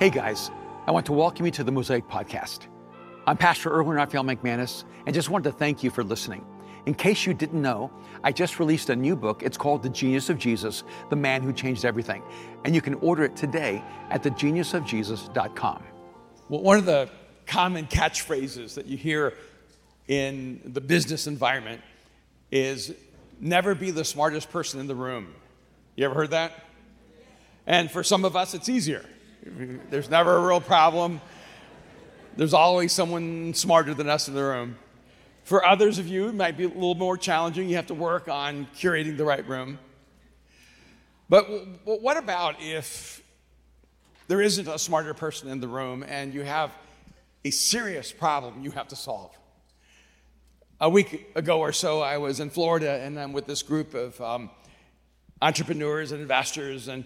Hey guys, I want to welcome you to the Mosaic Podcast. I'm Pastor Erwin Raphael McManus, and just wanted to thank you for listening. In case you didn't know, I just released a new book. It's called The Genius of Jesus, The Man Who Changed Everything. And you can order it today at thegeniusofjesus.com. Well, one of the common catchphrases that you hear in the business environment is never be the smartest person in the room. You ever heard that? And for some of us, it's easier. There's never a real problem. There's always someone smarter than us in the room. For others of you, it might be a little more challenging. You have to work on curating the right room. But what about if there isn't a smarter person in the room and you have a serious problem you have to solve? A week ago or so, I was in Florida and I'm with this group of um, entrepreneurs and investors and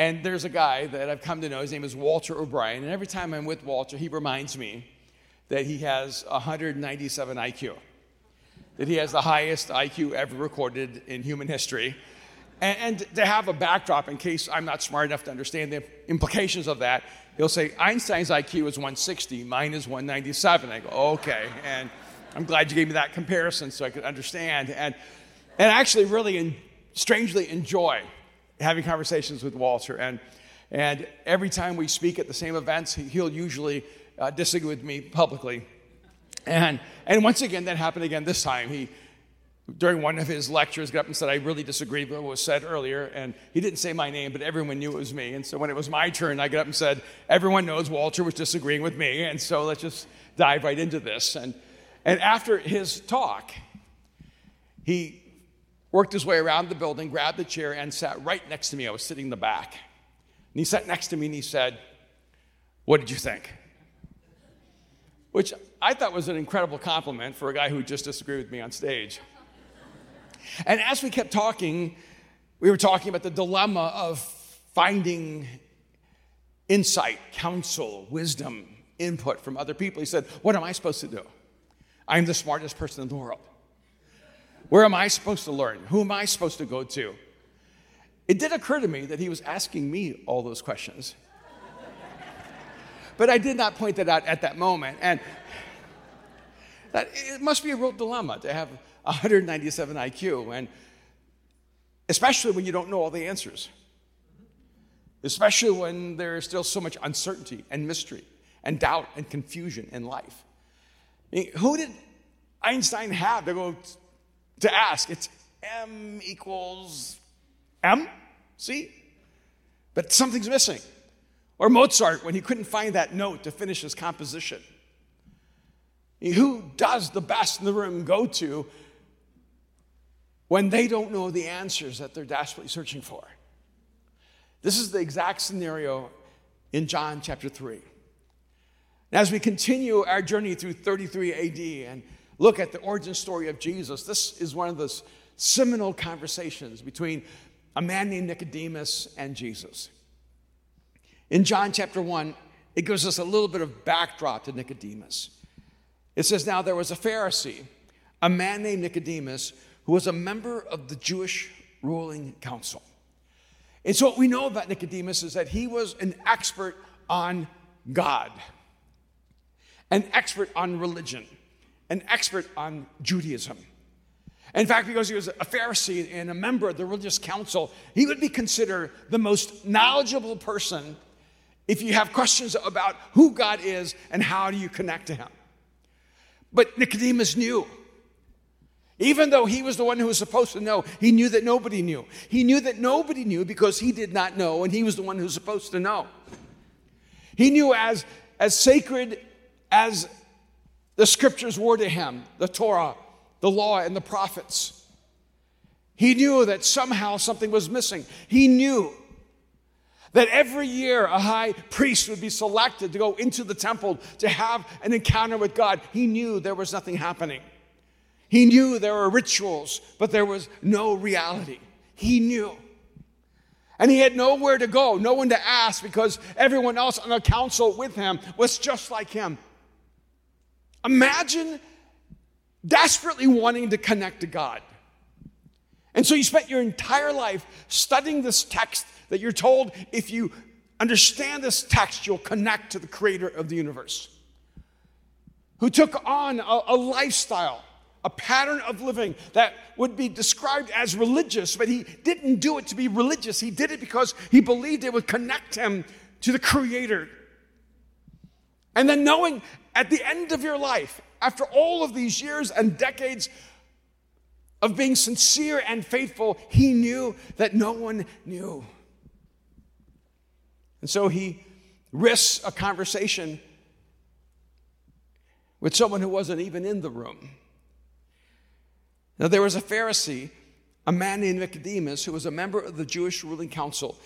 and there's a guy that I've come to know. His name is Walter O'Brien. And every time I'm with Walter, he reminds me that he has 197 IQ, that he has the highest IQ ever recorded in human history. And, and, to have a backdrop, in case I'm not smart enough to understand the implications of that, he'll say Einstein's IQ is 160, mine is 197. I go, okay. And I'm glad you gave me that comparison so I could understand. And, and actually really strangely enjoy having conversations with Walter. And, and every time we speak at the same events, he'll usually uh, disagree with me publicly. And, and once again, that happened again this time. He, during one of his lectures, got up and said, I really disagree with what was said earlier. And he didn't say my name, but everyone knew it was me. And so when it was my turn, I got up and said, Everyone knows Walter was disagreeing with me. And so let's just dive right into this. And, and after his talk, he worked his way around the building, grabbed the chair, and sat right next to me. I was sitting in the back. And he sat next to me and he said, What did you think? Which I thought was an incredible compliment for a guy who just disagreed with me on stage. And as we kept talking, we were talking about the dilemma of finding insight, counsel, wisdom, input from other people. He said, What am I supposed to do? I'm the smartest person in the world. Where am I supposed to learn? Who am I supposed to go to? It did occur to me that he was asking me all those questions. but I did not point that out at that moment. And that it must be a real dilemma to have 197 IQ, and especially when you don't know all the answers, especially when there is still so much uncertainty and mystery and doubt and confusion in life. I mean, who did Einstein have to go to ask. It's M equals M, see? But something's missing. Or Mozart, when he couldn't find that note to finish his composition. Who does the best in the room go to when they don't know the answers that they're desperately searching for? This is the exact scenario in John chapter 3. And as we continue our journey through 33 AD and look at the origin story of Jesus, this is one of those seminal conversations between a man named Nicodemus and Jesus. In John chapter 1, it gives us a little bit of backdrop to Nicodemus. It says, Now there was a Pharisee, a man named Nicodemus, who was a member of the Jewish ruling council. And so, what we know about Nicodemus is that he was an expert on God, an expert on religion an expert on Judaism. In fact, because he was a Pharisee and a member of the religious council, he would be considered the most knowledgeable person if you have questions about who God is and how do you connect to him. But Nicodemus knew. Even though he was the one who was supposed to know, he knew that nobody knew. He knew that nobody knew because he did not know, and he was the one who was supposed to know. He knew as, as sacred as the scriptures were to him the Torah, the law, and the prophets. He knew that somehow something was missing. He knew that every year a high priest would be selected to go into the temple to have an encounter with God. He knew there was nothing happening. He knew there were rituals, but there was no reality. He knew. And he had nowhere to go, no one to ask because everyone else on the council with him was just like him. Imagine desperately wanting to connect to God. And so you spent your entire life studying this text that you're told if you understand this text, you'll connect to the creator of the universe, who took on a, a lifestyle, a pattern of living that would be described as religious, but he didn't do it to be religious. He did it because he believed it would connect him to the creator. And then knowing at the end of your life, after all of these years and decades of being sincere and faithful, he knew that no one knew. And so he risks a conversation with someone who wasn't even in the room. Now, there was a Pharisee, a man named Nicodemus, who was a member of the Jewish ruling council.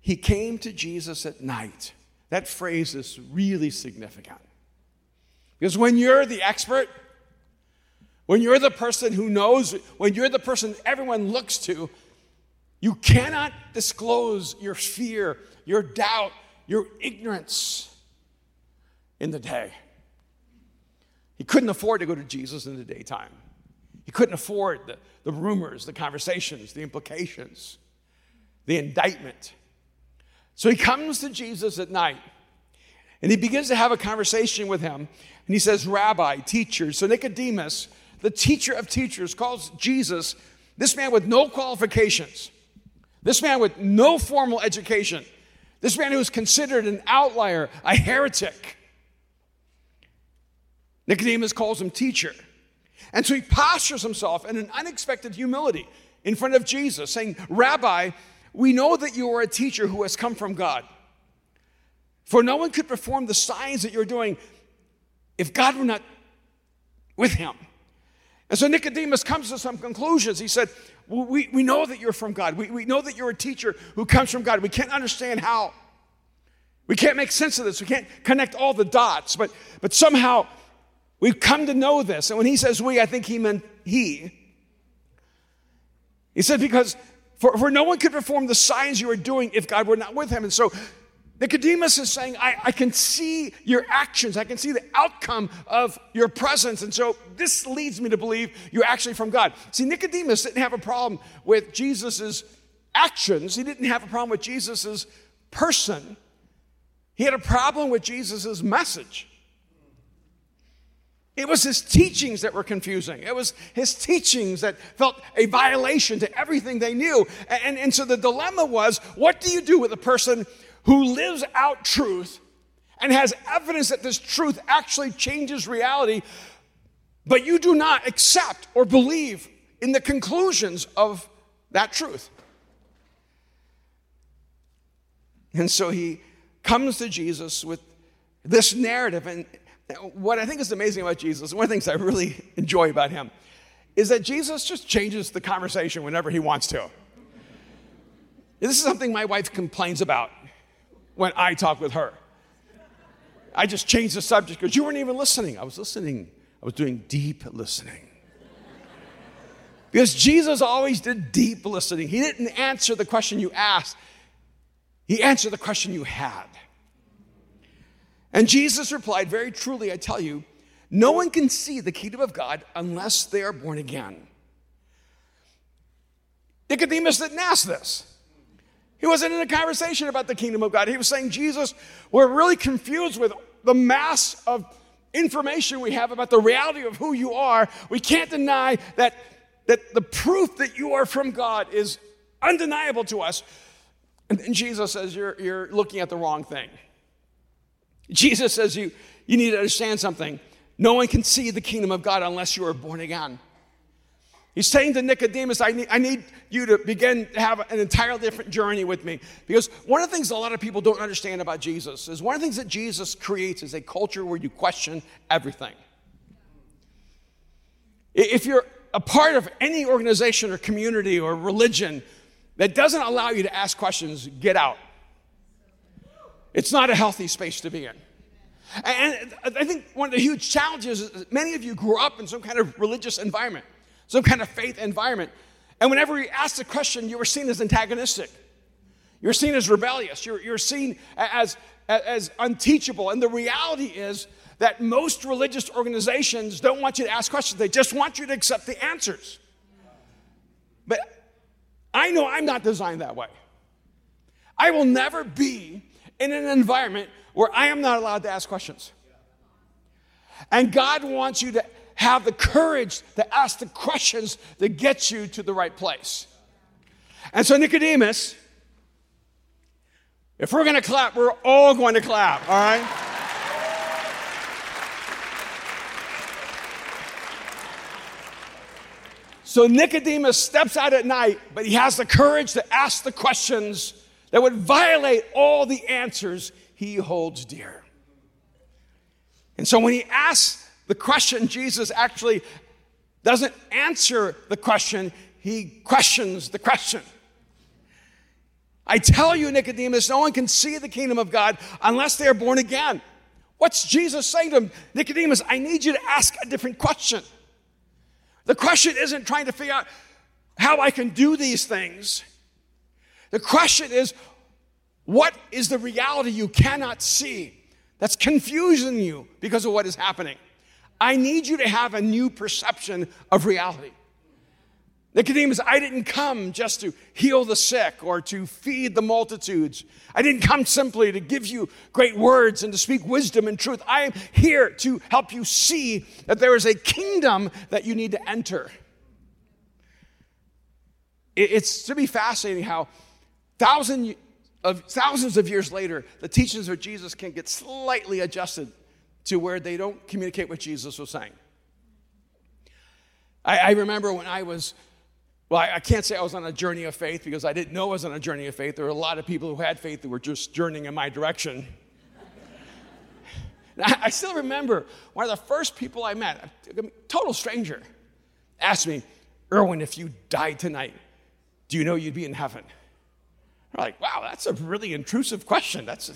He came to Jesus at night. That phrase is really significant. Because when you're the expert, when you're the person who knows, when you're the person everyone looks to, you cannot disclose your fear, your doubt, your ignorance in the day. He couldn't afford to go to Jesus in the daytime. He couldn't afford the, the rumors, the conversations, the implications, the indictment. So he comes to Jesus at night and he begins to have a conversation with him. And he says, Rabbi, teacher. So Nicodemus, the teacher of teachers, calls Jesus this man with no qualifications, this man with no formal education, this man who is considered an outlier, a heretic. Nicodemus calls him teacher. And so he postures himself in an unexpected humility in front of Jesus, saying, Rabbi, we know that you are a teacher who has come from God. For no one could perform the signs that you're doing if God were not with him. And so Nicodemus comes to some conclusions. He said, well, we, we know that you're from God. We, we know that you're a teacher who comes from God. We can't understand how. We can't make sense of this. We can't connect all the dots, but, but somehow we've come to know this. And when he says we, I think he meant he. He said, because for, for no one could perform the signs you are doing if God were not with him. And so Nicodemus is saying, I, I, can see your actions. I can see the outcome of your presence. And so this leads me to believe you're actually from God. See, Nicodemus didn't have a problem with Jesus' actions, he didn't have a problem with Jesus' person. He had a problem with Jesus' message. It was his teachings that were confusing. It was his teachings that felt a violation to everything they knew. And, and so the dilemma was what do you do with a person who lives out truth and has evidence that this truth actually changes reality, but you do not accept or believe in the conclusions of that truth. And so he comes to Jesus with this narrative. And what I think is amazing about Jesus, one of the things I really enjoy about him, is that Jesus just changes the conversation whenever he wants to. This is something my wife complains about when I talk with her. I just changed the subject because you weren't even listening. I was listening, I was doing deep listening. Because Jesus always did deep listening. He didn't answer the question you asked, He answered the question you had. And Jesus replied, Very truly, I tell you, no one can see the kingdom of God unless they are born again. Nicodemus didn't ask this. He wasn't in a conversation about the kingdom of God. He was saying, Jesus, we're really confused with the mass of information we have about the reality of who you are. We can't deny that, that the proof that you are from God is undeniable to us. And then Jesus says, You're, you're looking at the wrong thing. Jesus says, you, you need to understand something. No one can see the kingdom of God unless you are born again. He's saying to Nicodemus, I need, I need you to begin to have an entirely different journey with me. Because one of the things a lot of people don't understand about Jesus is one of the things that Jesus creates is a culture where you question everything. If you're a part of any organization or community or religion that doesn't allow you to ask questions, get out. It's not a healthy space to be in. And I think one of the huge challenges is many of you grew up in some kind of religious environment some kind of faith environment. And whenever you asked a question, you were seen as antagonistic. You're seen as rebellious. You're, you're seen as, as unteachable. And the reality is that most religious organizations don't want you to ask questions, they just want you to accept the answers. But I know I'm not designed that way. I will never be in an environment where I am not allowed to ask questions. And God wants you to have the courage to ask the questions that get you to the right place. And so, Nicodemus, if we're going to clap, we're all going to clap, all right? So Nicodemus steps out at night, but he has the courage to ask the questions that would violate all the answers he holds dear. And so when he asks the question, Jesus actually doesn't answer the question, he questions the question. I tell you, Nicodemus, no one can see the kingdom of God unless they are born again. What's Jesus saying to him? Nicodemus, I need you to ask a different question. The question isn't trying to figure out how I can do these things. The question is, what is the reality you cannot see that's confusing you because of what is happening? I need you to have a new perception of reality. Nicodemus, I didn't come just to heal the sick or to feed the multitudes. I didn't come simply to give you great words and to speak wisdom and truth. I am here to help you see that there is a kingdom that you need to enter. It's to be fascinating how thousand of, thousands of years later, the teachings of Jesus can get slightly adjusted to where they don't communicate what Jesus was saying. I, I remember when I was well, I, I, can't say I was on a journey of faith because I didn't know I was on a journey of faith. There were a lot of people who had faith that were just journeying in my direction. I, I, still remember one of the first people I met, a total stranger, asked me, Erwin, if you died tonight, do you know you'd be in heaven? I'm like, wow, that's a really intrusive question. That's a,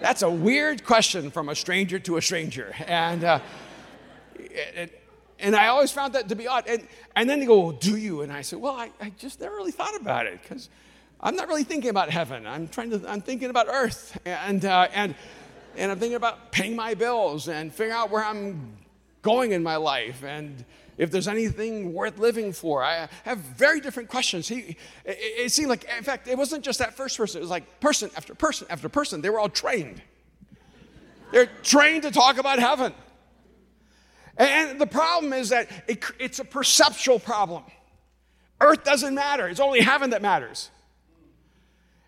that's a weird question from a stranger to a stranger. And uh, it, and I always found that to be odd. And, and then they go, well, Do you? And I said, Well, I, I just never really thought about it because I'm not really thinking about heaven. I'm trying to, I'm thinking about earth. And, uh, and, and I'm thinking about paying my bills and figuring out where I'm going in my life and if there's anything worth living for. I have very different questions. He, it, it seemed like, in fact, it wasn't just that first person, it was like person after person after person. They were all trained. They're trained to talk about heaven. And the problem is that it, it's a perceptual problem. Earth doesn't matter, it's only heaven that matters.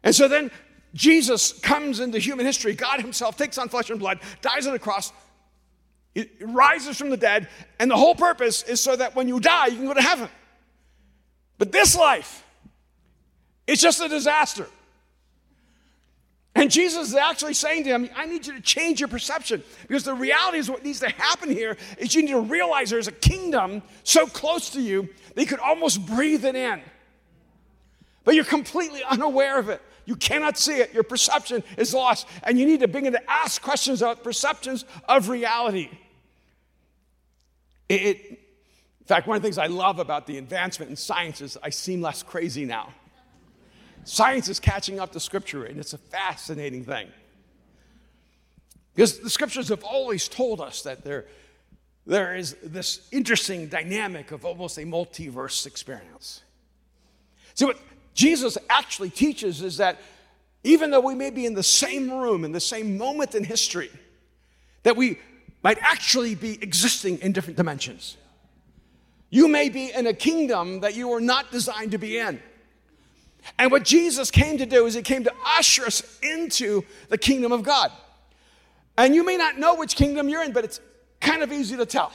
And so then Jesus comes into human history. God Himself takes on flesh and blood, dies on the cross, it rises from the dead, and the whole purpose is so that when you die, you can go to heaven. But this life, it's just a disaster. And Jesus is actually saying to him, I need you to change your perception because the reality is what needs to happen here is you need to realize there's a kingdom so close to you that you could almost breathe it in. But you're completely unaware of it. You cannot see it. Your perception is lost. And you need to begin to ask questions about perceptions of reality. It, it, in fact, one of the things I love about the advancement in science is I seem less crazy now. Science is catching up to Scripture, and it's a fascinating thing. Because the Scriptures have always told us that there, there is this interesting dynamic of almost a multiverse experience. See, what Jesus actually teaches is that even though we may be in the same room, in the same moment in history, that we might actually be existing in different dimensions. You may be in a kingdom that you were not designed to be in. And what Jesus came to do is he came to usher us into the kingdom of God. And you may not know which kingdom you're in, but it's kind of easy to tell.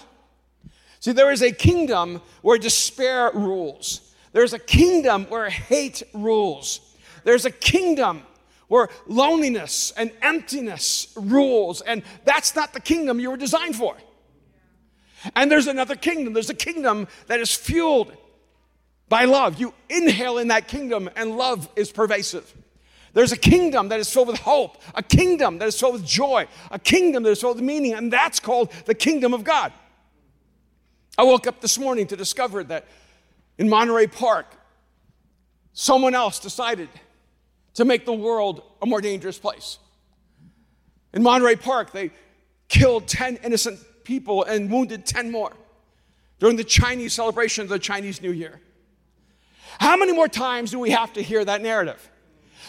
See, there is a kingdom where despair rules. There's a kingdom where hate rules. There's a kingdom where loneliness and emptiness rules. And that's not the kingdom you were designed for. And there's another kingdom. There's a kingdom that is fueled by love. You inhale in that kingdom, and love is pervasive. There's a kingdom that is filled with hope, a kingdom that is filled with joy, a kingdom that is filled with meaning, and that's called the kingdom of God. I woke up this morning to discover that in Monterey Park, someone else decided to make the world a more dangerous place. In Monterey Park, they killed 10 innocent people and wounded 10 more during the Chinese celebration of the Chinese New Year. How many more times do we have to hear that narrative?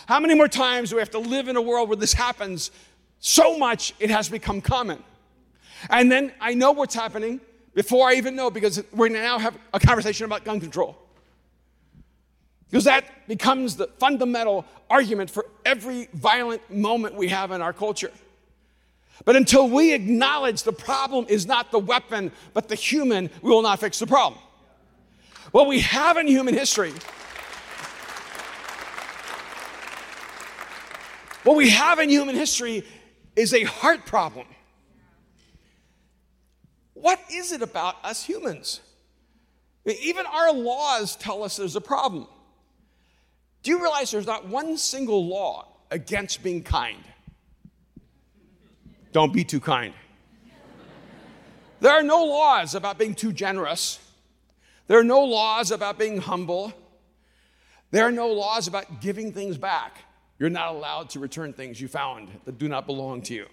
How many more times do we have to live in a world where this happens so much it has become common? And then I know what's happening before I even know because we're now have a conversation about gun control. Because that becomes the fundamental argument for every violent moment we have in our culture. But until we acknowledge the problem is not the weapon, but the human, we will not fix the problem. What we have in human history, what we have in human history is a heart problem. What is it about us humans? Even our laws tell us there's a problem. Do you realize there's not one single law against being kind? Don't be too kind. There are no laws about being too generous. There are no laws about being humble. There are no laws about giving things back. You're not allowed to return things you found that do not belong to you.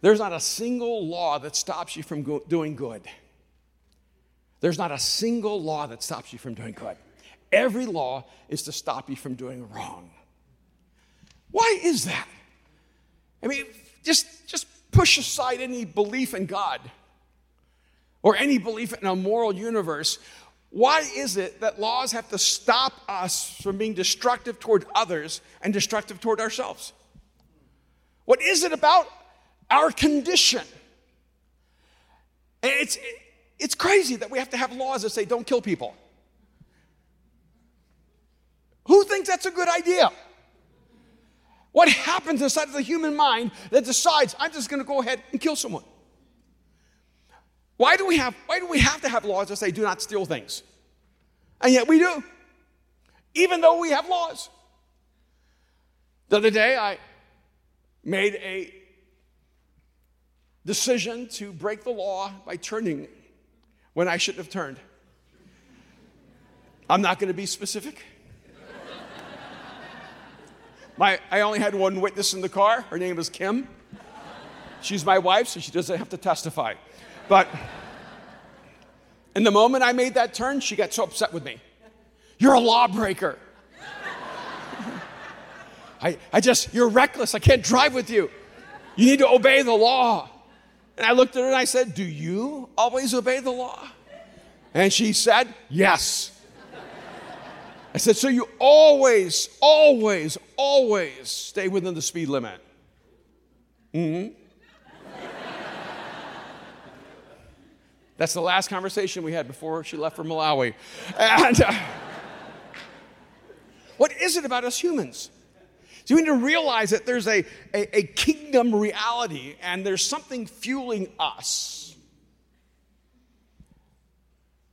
There's not a single law that stops you from go- doing good. There's not a single law that stops you from doing good. Every law is to stop you from doing wrong. Why is that? I mean, just, just push aside any belief in God or any belief in a moral universe. Why is it that laws have to stop us from being destructive toward others and destructive toward ourselves? What is it about our condition? It's, it's crazy that we have to have laws that say don't kill people. Who thinks that's a good idea? What happens inside of the human mind that decides, I'm just going to go ahead and kill someone? Why do, we have, why do we have to have laws that say do not steal things? And yet we do, even though we have laws. The other day, I made a decision to break the law by turning when I shouldn't have turned. I'm not going to be specific. My, I only had one witness in the car. Her name is Kim. She's my wife, so she doesn't have to testify. But in the moment I made that turn, she got so upset with me. You're a lawbreaker. I, I just, you're reckless. I can't drive with you. You need to obey the law. And I looked at her and I said, Do you always obey the law? And she said, Yes. I said, So you always, always, always stay within the speed limit? Mm hmm. That's the last conversation we had before she left for Malawi. And uh, what is it about us humans? So we need to realize that there's a, a, a kingdom reality and there's something fueling us.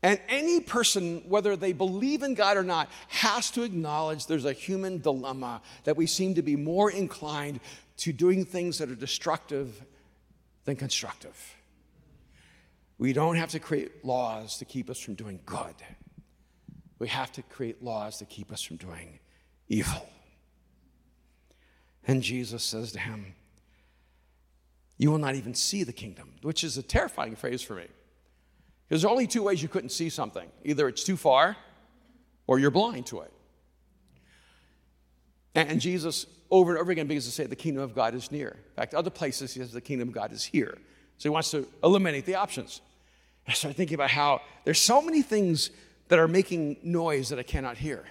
And any person, whether they believe in God or not, has to acknowledge there's a human dilemma that we seem to be more inclined to doing things that are destructive than constructive. We don't have to create laws to keep us from doing good. We have to create laws to keep us from doing evil. And Jesus says to him, You will not even see the kingdom, which is a terrifying phrase for me. There's only two ways you couldn't see something either it's too far or you're blind to it. And Jesus, over and over again, begins to say the kingdom of God is near. In fact, other places he says the kingdom of God is here. So he wants to eliminate the options. I started thinking about how there's so many things that are making noise that I cannot hear.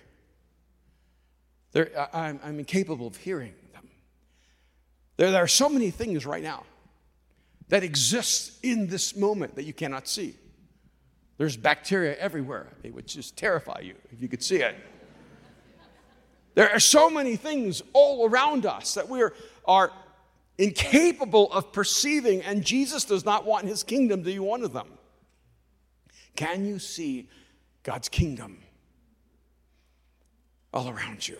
I'm, I'm, incapable of hearing them. There, there are so many things right now that exist in this moment that you cannot see. There's bacteria everywhere. It would just terrify you if you could see it. There are so many things all around us that we are, are incapable of perceiving, and Jesus does not want his kingdom to be one of them. Can you see God's kingdom all around you?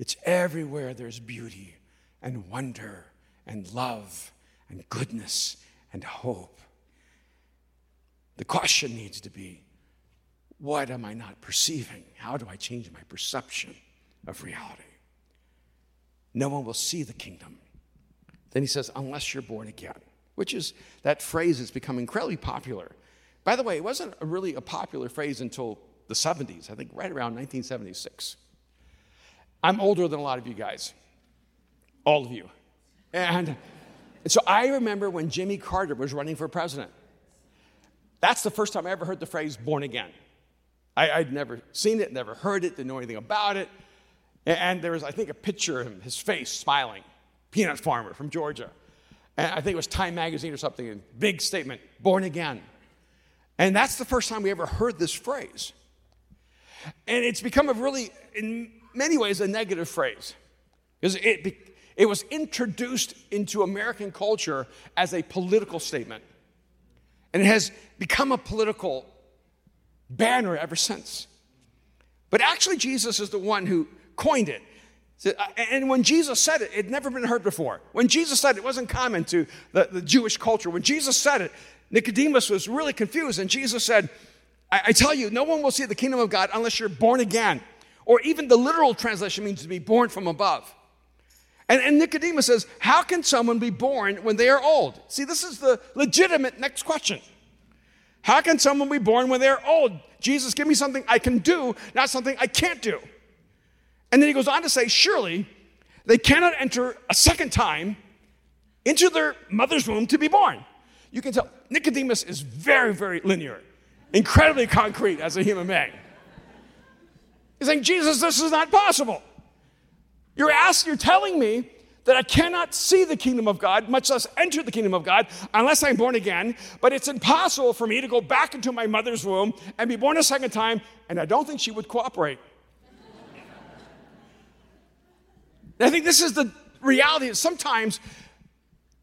It's everywhere there's beauty and wonder and love and goodness and hope. The question needs to be what am I not perceiving? How do I change my perception of reality? No one will see the kingdom. Then he says, unless you're born again, which is that phrase that's become incredibly popular. By the way, it wasn't really a popular phrase until the 70s, I think right around 1976. I'm older than a lot of you guys, all of you. And so I remember when Jimmy Carter was running for president. That's the first time I ever heard the phrase born again. I, would never seen it, never heard it, didn't know anything about it. And there was, I think, a picture of him, his face smiling, peanut farmer from Georgia. And I think it was Time Magazine or something, big statement, born again. And that's the first time we ever heard this phrase. And it's become a really, in many ways, a negative phrase. Because it, it was introduced into American culture as a political statement. And it has become a political banner ever since. But actually, Jesus is the one who coined it. Uh, and when Jesus said it, it had never been heard before. When Jesus said it, it wasn't common to the, the Jewish culture. When Jesus said it, Nicodemus was really confused. And Jesus said, I, I tell you, no one will see the kingdom of God unless you're born again. Or even the literal translation means to be born from above. And, and, Nicodemus says, How can someone be born when they are old? See, this is the legitimate next question. How can someone be born when they're old? Jesus, give me something I can do, not something I can't do. And then he goes on to say, surely they cannot enter a second time into their mother's womb to be born. You can tell Nicodemus is very, very linear, incredibly concrete as a human being. He's saying, Jesus, this is not possible. You're asking, you're telling me that I cannot see the kingdom of God, much less enter the kingdom of God, unless I'm born again. But it's impossible for me to go back into my mother's womb and be born a second time, and I don't think she would cooperate. I think this is the reality that sometimes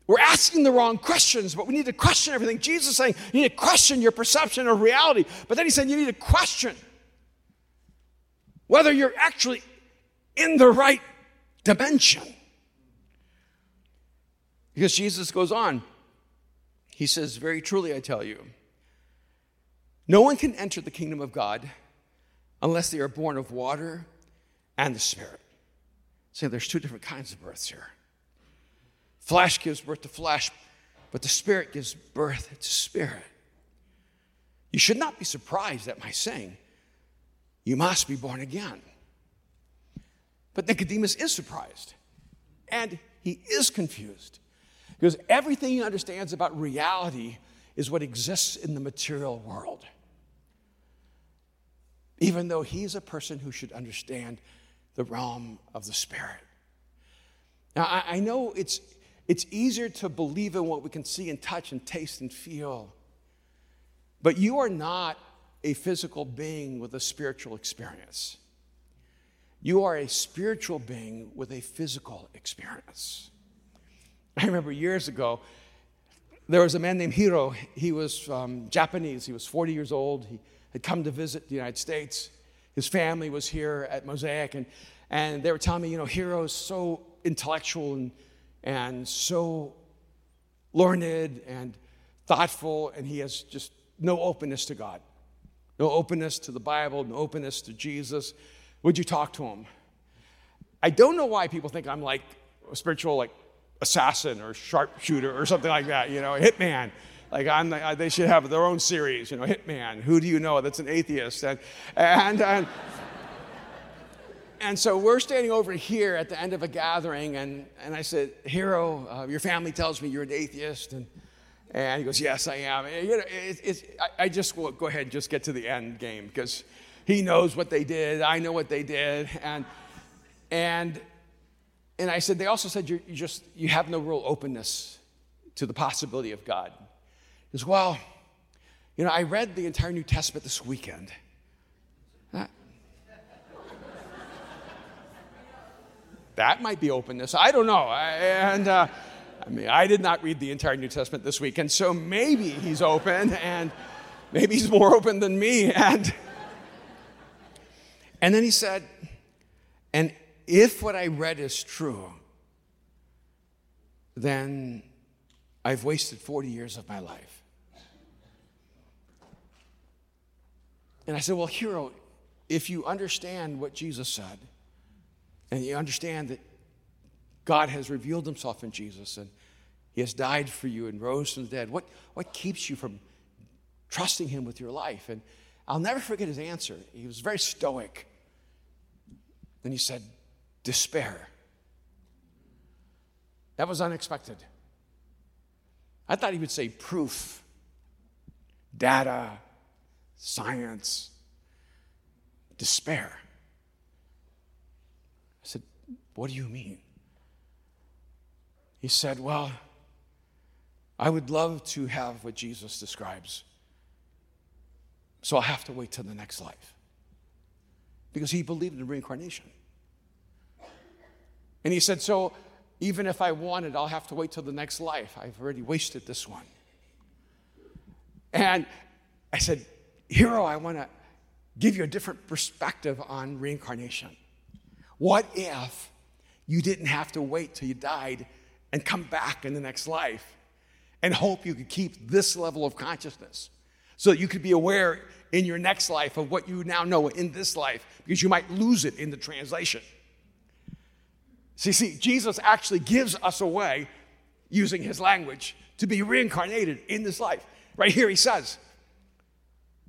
we're asking the wrong questions, but we need to question everything. Jesus is saying you need to question your perception of reality. But then he said you need to question whether you're actually in the right dimension. Because Jesus goes on. He says, Very truly, I tell you, no one can enter the kingdom of God unless they are born of water and the Spirit. Say there's two different kinds of births here. Flesh gives birth to flesh, but the Spirit gives birth to spirit. You should not be surprised at my saying, You must be born again. But Nicodemus is surprised, and he is confused because everything he understands about reality is what exists in the material world. Even though he's a person who should understand the realm of the Spirit. Now, I, I know it's, it's easier to believe in what we can see and touch and taste and feel, but you are not a physical being with a spiritual experience. You are a spiritual being with a physical experience. I remember years ago, there was a man named Hiro. He was um, Japanese. He was 40 years old. He had come to visit the United States. His family was here at Mosaic, and, and they were telling me, you know, Hiro is so intellectual and, and so learned and thoughtful, and he has just no openness to God, no openness to the Bible, no openness to Jesus. Would you talk to him? I don't know why people think I'm like a spiritual like assassin or sharpshooter or something like that, you know, hitman. Like I'm, the, they should have their own series, you know, Hitman. Who do you know that's an atheist? And, and, and, and so we're standing over here at the end of a gathering, and, and I said, Hiro, uh, your family tells me you're an atheist. And, and he goes, Yes, I am. And, you know, it, it's, I, I just will go ahead and just get to the end game because he knows what they did. I know what they did. And, and, and I said, They also said you just you have no real openness to the possibility of God. He goes, Well, you know, I read the entire New Testament this weekend. That, might be openness. I don't know. And uh, I mean, I did not read the entire New Testament this weekend, so maybe he's open, and maybe he's more open than me. And, and then he said, And if what I read is true, then I've wasted 40 years of my life. And I said, Well, Hiro, if you understand what Jesus said, and you understand that God has revealed himself in Jesus and he has died for you and rose from the dead, what, what keeps you from trusting him with your life? And I'll never forget his answer. He was very stoic. And he said, despair. That was unexpected. I thought he would say proof, data, science, despair. I said, What do you mean? He said, Well, I would love to have what Jesus describes. So I'll have to wait till the next life. Because he believed in reincarnation. And he said, So even if I wanted, I'll have to wait till the next life. I've already wasted this one. And I said, Hiro, I want to give you a different perspective on reincarnation. What if you didn't have to wait till you died and come back in the next life and hope you could keep this level of consciousness so that you could be aware in your next life of what you now know in this life because you might lose it in the translation. See, see, Jesus actually gives us a way, using his language, to be reincarnated in this life. Right here, he says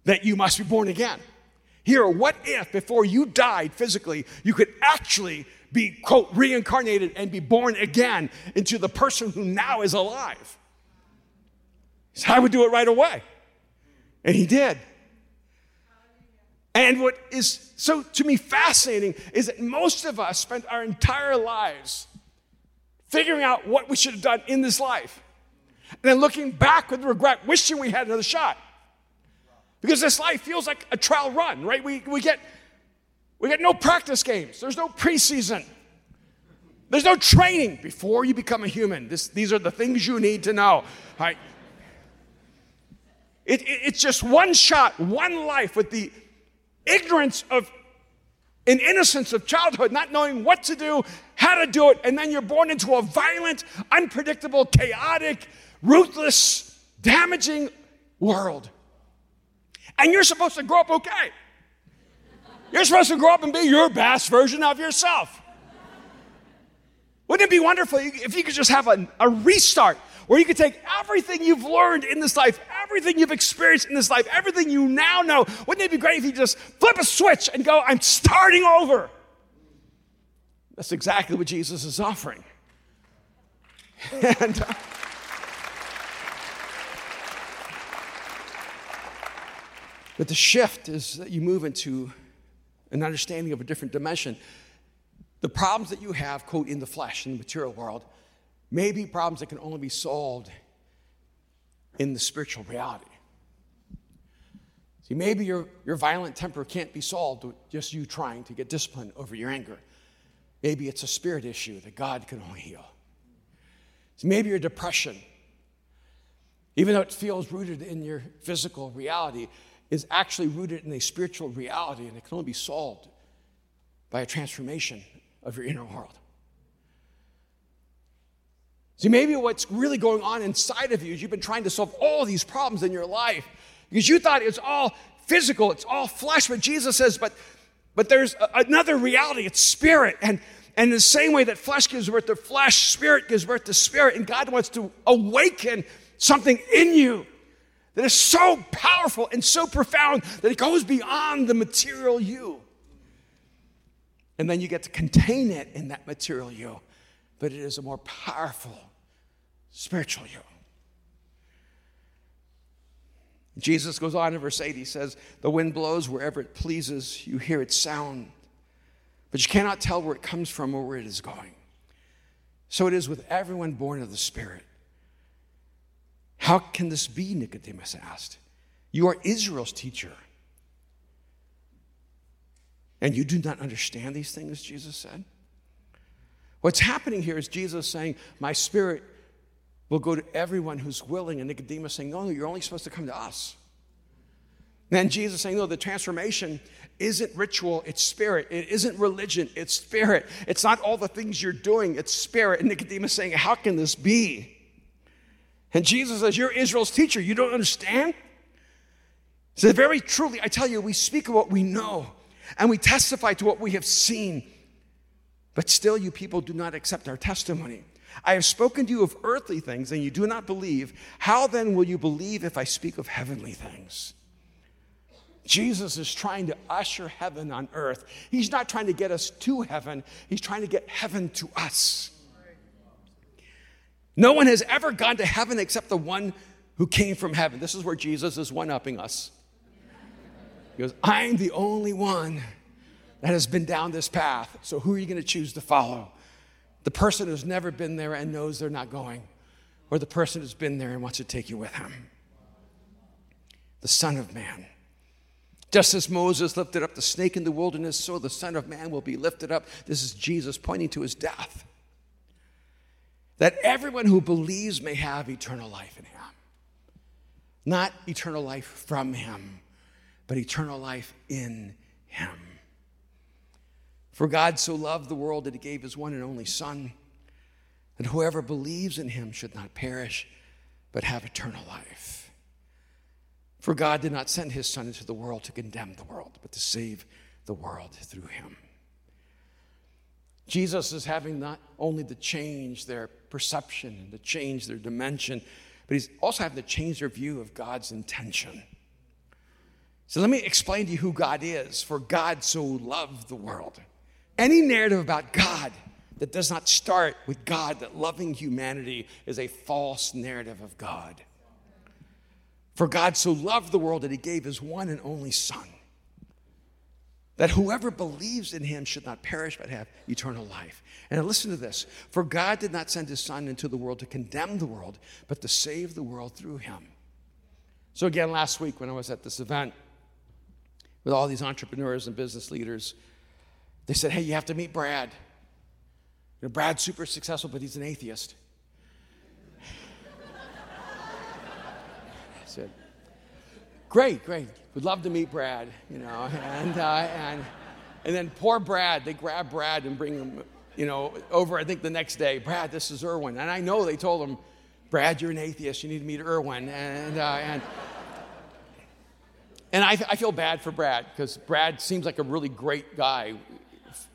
that you must be born again. Here, what if before you died physically, you could actually be, quote, reincarnated and be born again into the person who now is alive? So I would do it right away. And he did. And what is so to me fascinating is that most of us spent our entire lives figuring out what we should have done in this life. And then looking back with regret, wishing we had another shot. Because this life feels like a trial run, right? We, we, get, we get no practice games, there's no preseason, there's no training before you become a human. This, these are the things you need to know, right? It, it, it's just one shot, one life with the ignorance of an innocence of childhood, not knowing what to do, how to do it, and then you're born into a violent, unpredictable, chaotic, ruthless, damaging world. And you're supposed to grow up okay. You're supposed to grow up and be your best version of yourself. Wouldn't it be wonderful if you could just have a, a restart where you could take everything you've learned in this life, everything you've experienced in this life, everything you now know? Wouldn't it be great if you just flip a switch and go, I'm starting over? That's exactly what Jesus is offering. and. Uh, But the shift is that you move into an understanding of a different dimension. The problems that you have, quote, in the flesh, in the material world, may be problems that can only be solved in the spiritual reality. See, maybe your, your violent temper can't be solved with just you trying to get discipline over your anger. Maybe it's a spirit issue that God can only heal. See, maybe your depression, even though it feels rooted in your physical reality, is actually rooted in a spiritual reality and it can only be solved by a transformation of your inner world. See, maybe what's really going on inside of you is you've been trying to solve all these problems in your life because you thought it's all physical, it's all flesh, but Jesus says, but, but there's a, another reality, it's spirit. And, and the same way that flesh gives birth to flesh, spirit gives birth to spirit, and God wants to awaken something in you that is so powerful and so profound that it goes beyond the material you. And then you get to contain it in that material you, but it is a more powerful spiritual you. Jesus goes on in verse 8, he says, The wind blows wherever it pleases, you hear its sound, but you cannot tell where it comes from or where it is going. So it is with everyone born of the Spirit. How can this be? Nicodemus asked. You are Israel's teacher. And you do not understand these things, Jesus said. What's happening here is Jesus saying, My spirit will go to everyone who's willing. And Nicodemus saying, No, you're only supposed to come to us. And Jesus saying, No, the transformation isn't ritual, it's spirit. It isn't religion, it's spirit. It's not all the things you're doing, it's spirit. And Nicodemus saying, How can this be? And Jesus says, You're Israel's teacher. You don't understand? He says, Very truly, I tell you, we speak of what we know and we testify to what we have seen. But still, you people do not accept our testimony. I have spoken to you of earthly things, and you do not believe. How then will you believe if I speak of heavenly things? Jesus is trying to usher heaven on earth. He's not trying to get us to heaven, He's trying to get heaven to us. No one has ever gone to heaven except the one who came from heaven. This is where Jesus is one upping us. He goes, I'm the only one that has been down this path. So who are you going to choose to follow? The person who's never been there and knows they're not going, or the person who's been there and wants to take you with him? The Son of Man. Just as Moses lifted up the snake in the wilderness, so the Son of Man will be lifted up. This is Jesus pointing to his death. That everyone who believes may have eternal life in him. Not eternal life from him, but eternal life in him. For God so loved the world that he gave his one and only Son, that whoever believes in him should not perish, but have eternal life. For God did not send his Son into the world to condemn the world, but to save the world through him. Jesus is having not only to change their perception and to change their dimension, but he's also having to change their view of God's intention. So let me explain to you who God is. For God so loved the world. Any narrative about God that does not start with God, that loving humanity, is a false narrative of God. For God so loved the world that he gave his one and only Son, that whoever believes in him should not perish but have eternal life. And listen to this For God did not send his Son into the world to condemn the world, but to save the world through him. So, again, last week when I was at this event with all these entrepreneurs and business leaders, they said, Hey, you have to meet Brad. You know, Brad's super successful, but he's an atheist. I said, Great, great. We'd love to meet Brad, you know. And, uh, and, and then poor Brad, they grab Brad and bring him, you know, over, I think the next day. Brad, this is Erwin. And I know they told him, Brad, you're an atheist. You need to meet Erwin. And, uh, and, and I, I feel bad for Brad because Brad seems like a really great guy,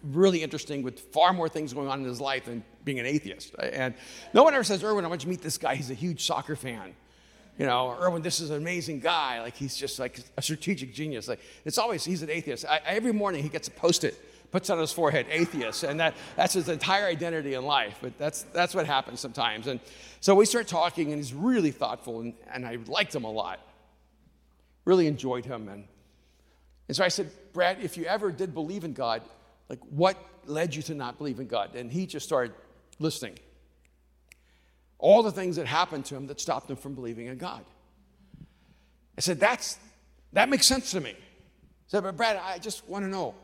really interesting with far more things going on in his life than being an atheist. And no one ever says, Erwin, I want you to meet this guy. He's a huge soccer fan you know, Erwin, this is an amazing guy. Like he's just like a strategic genius. Like it's always he's an atheist. I, every morning he gets a puts it on his forehead, atheist, and that, that's his entire identity in life. But that's that's what happens sometimes. And so we start talking, and he's really thoughtful, and, and I liked him a lot. Really enjoyed him, and and so I said, Brad, if you ever did believe in God, like what led you to not believe in God? And he just started listening all the things that happened to him that stopped him from believing in God. I said, That's, that makes sense to me. I said, But Brad, I just want to know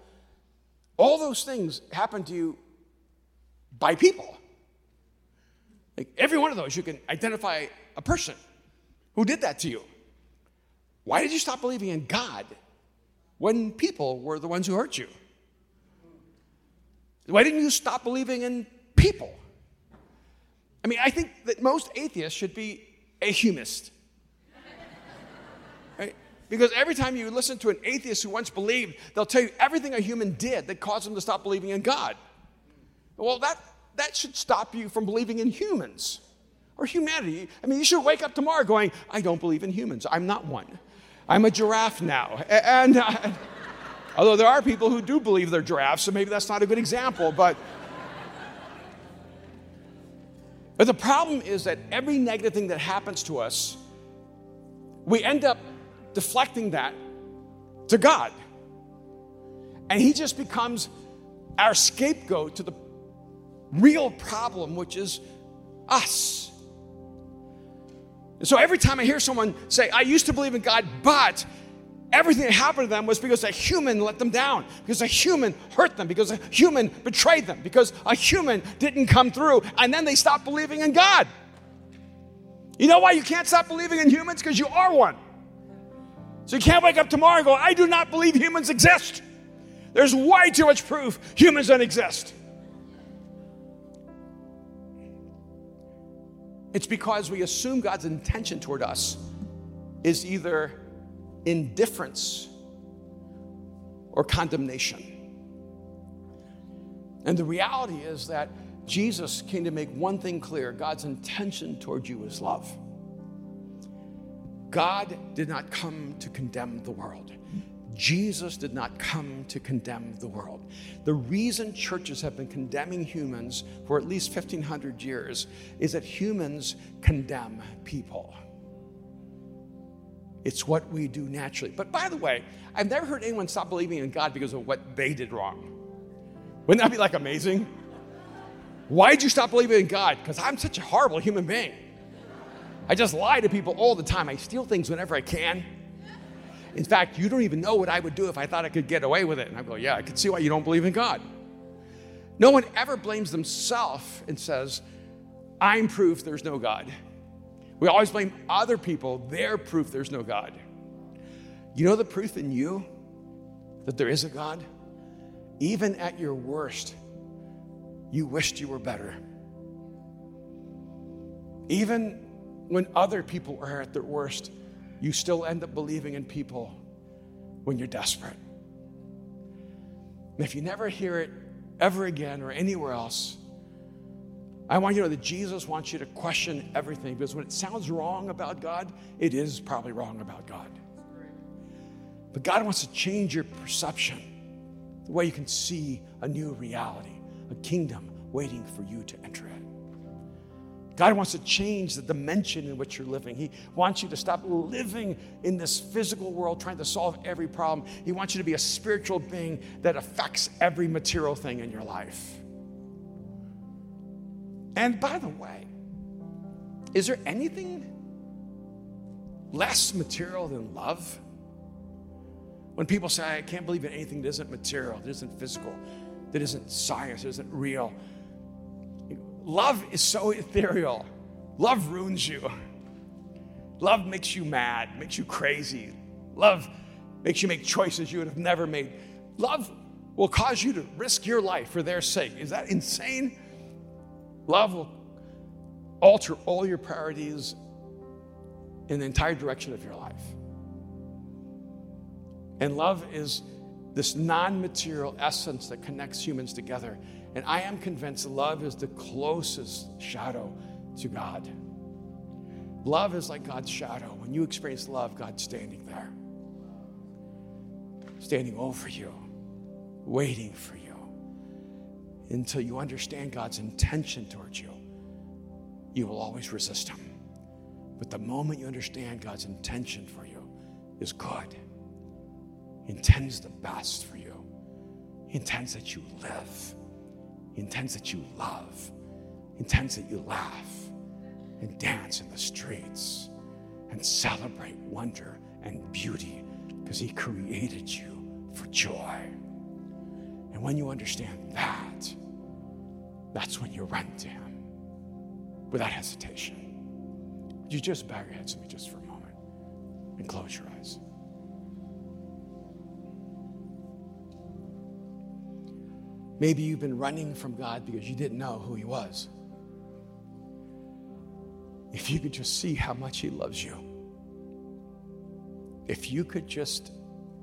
all those things happened to you by people. Like every one of those, you can identify a person who did that to you. Why did you stop believing in God when people were the ones who hurt you? Why didn't you stop believing in people? I mean, I think that most atheists should be a humist. Right? Because every time you listen to an atheist who once believed, they'll tell you everything a human did that caused them to stop believing in God. Well, that, that should stop you from believing in humans or humanity. I mean, you should wake up tomorrow going, I don't believe in humans. I'm not one. I'm a giraffe now. And uh, although there are people who do believe they're giraffes, so maybe that's not a good example, but. But the problem is that every negative thing that happens to us, we end up deflecting that to God. And He just becomes our scapegoat to the real problem, which is us. And so every time I hear someone say, I used to believe in God, but everything that happened to them was because a human let them down, because a human hurt them, because a human betrayed them, because a human didn't come through, and then they stopped believing in God. You know why you can't stop believing in humans? Because you are one. So you can't wake up tomorrow and go, I do not believe humans exist. There's way too much proof humans don't exist. It's because we assume God's intention toward us is either indifference or condemnation. And the reality is that Jesus came to make one thing clear God's intention toward you is love. God did not come to condemn the world. Jesus did not come to condemn the world. The reason churches have been condemning humans for at least 1500 years is that humans condemn people. It's what we do naturally. But by the way, I've never heard anyone stop believing in God because of what they did wrong. Wouldn't that be like amazing? Why'd you stop believing in God? Because I'm such a horrible human being. I just lie to people all the time. I steal things whenever I can. In fact, you don't even know what I would do if I thought I could get away with it. And I go, Yeah, I can see why you don't believe in God. No one ever blames themselves and says, I'm proof there's no God. We always blame other people, they're proof there's no God. You know the proof in you that there is a God? Even at your worst, you wished you were better. Even when other people are at their worst, you still end up believing in people when you're desperate. And if you never hear it ever again or anywhere else, I want you to know that Jesus wants you to question everything because when it sounds wrong about God, it is probably wrong about God. But God wants to change your perception, the way you can see a new reality, a kingdom waiting for you to enter it. God wants to change the dimension in which you're living. He wants you to stop living in this physical world trying to solve every problem. He wants you to be a spiritual being that affects every material thing in your life. And by the way, is there anything less material than love? When people say, I can't believe in anything that isn't material, that isn't physical, that isn't science, that isn't real, Love is so ethereal. Love ruins you. Love makes you mad, makes you crazy. Love makes you make choices you would have never made. Love will cause you to risk your life for their sake. Is that insane? Love will alter all your priorities in the entire direction of your life. And love is this non material essence that connects humans together and I am convinced love is the closest shadow to God. Love is like God's shadow. When you experience love, God's standing there, standing over you, waiting for you until you understand God's intention towards you. You will always resist Him. But the moment you understand God's intention for you is good, He intends the best for you, He intends that you live he intends that you love. He intends that you laugh and dance in the streets and celebrate wonder and beauty because He created you for joy. And when you understand that, that's when you run to Him without hesitation. You just bow your heads to me just for a moment and close your eyes? Maybe you've been running from God because you didn't know who He was. If you could just see how much He loves you, if you could just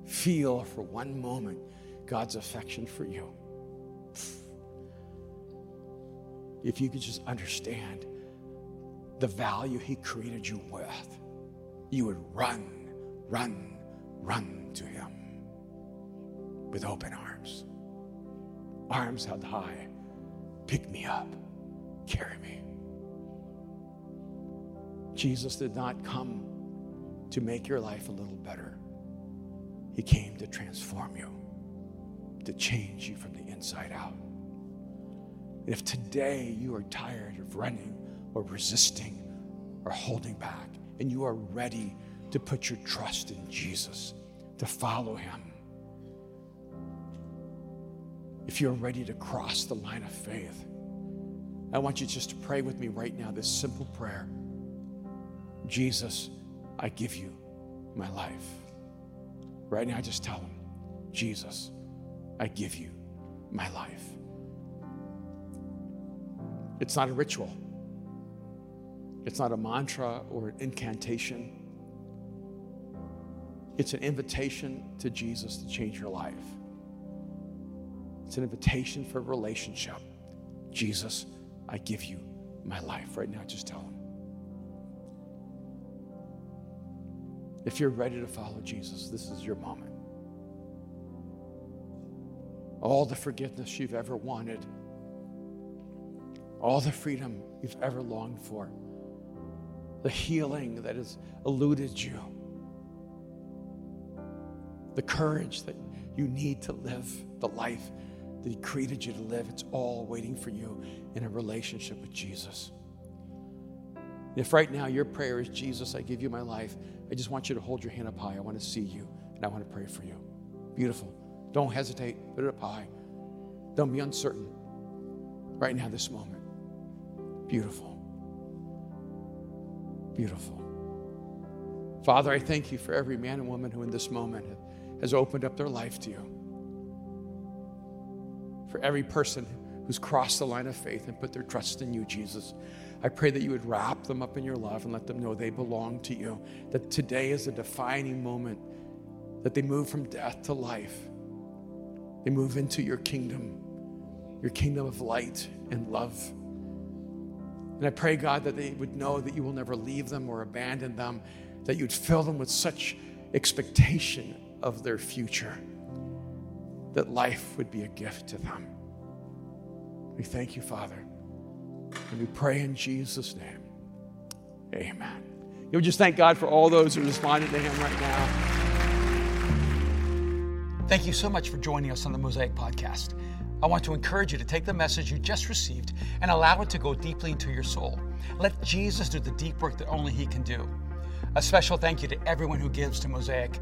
feel for one moment God's affection for you, if you could just understand the value He created you with, you would run, run, run to Him with open arms arms held high. Pick me up, carry me. Jesus did not come to make your life a little better, He came to transform you, to change you from the inside out. If today you are tired of running or resisting or holding back, and you are ready to put your trust in Jesus, to follow Him, if you're ready to cross the line of faith, I want you just to pray with me right now this simple prayer Jesus, I give you my life. Right now, just tell him, Jesus, I give you my life. It's not a ritual, it's not a mantra or an incantation. It's an invitation to Jesus to change your life. It's an invitation for relationship. Jesus, I give you my life. Right now, just tell him. If you're ready to follow Jesus, this is your moment. all the forgiveness you've ever wanted, all the freedom you've ever longed for, the healing that has eluded you, the courage that you need to live the life that He created you to live. It's all waiting for you in a relationship with Jesus. If right now your prayer is, Jesus, I give you my life, I just want you to hold your hand up high. I want to see you and I want to pray for you. Beautiful. Don't hesitate. Put it up high. Don't be uncertain. Right now, this moment. Beautiful. Beautiful. Father, I thank you for every man and woman who in this moment has opened up their life to you. For every person who's crossed the line of faith and put their trust in you, Jesus. I pray that you would wrap them up in your love and let them know they belong to you. That today is a defining moment, that they move from death to life. They move into your kingdom, your kingdom of light and love. And I pray, God, that they would know that you will never leave them or abandon them, that you'd fill them with such expectation of their future, that life would be a gift to them. We thank you, Father. And we pray in Jesus' name. Amen. You'll just thank God for all those who responded to Him right now. Thank you so much for joining us on the Mosaic Podcast. I want to encourage you to take the message you just received and allow it to go deeply into your soul. Let Jesus do the deep work that only He can do. A special thank you to everyone who gives to Mosaic.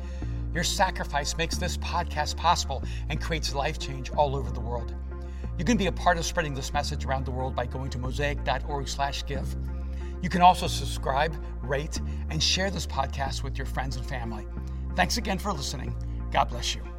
Your sacrifice makes this podcast possible and creates life change all over the world. You can be a part of spreading this message around the world by going to mosaic.org/give. You can also subscribe, rate, and share this podcast with your friends and family. Thanks again for listening. God bless you.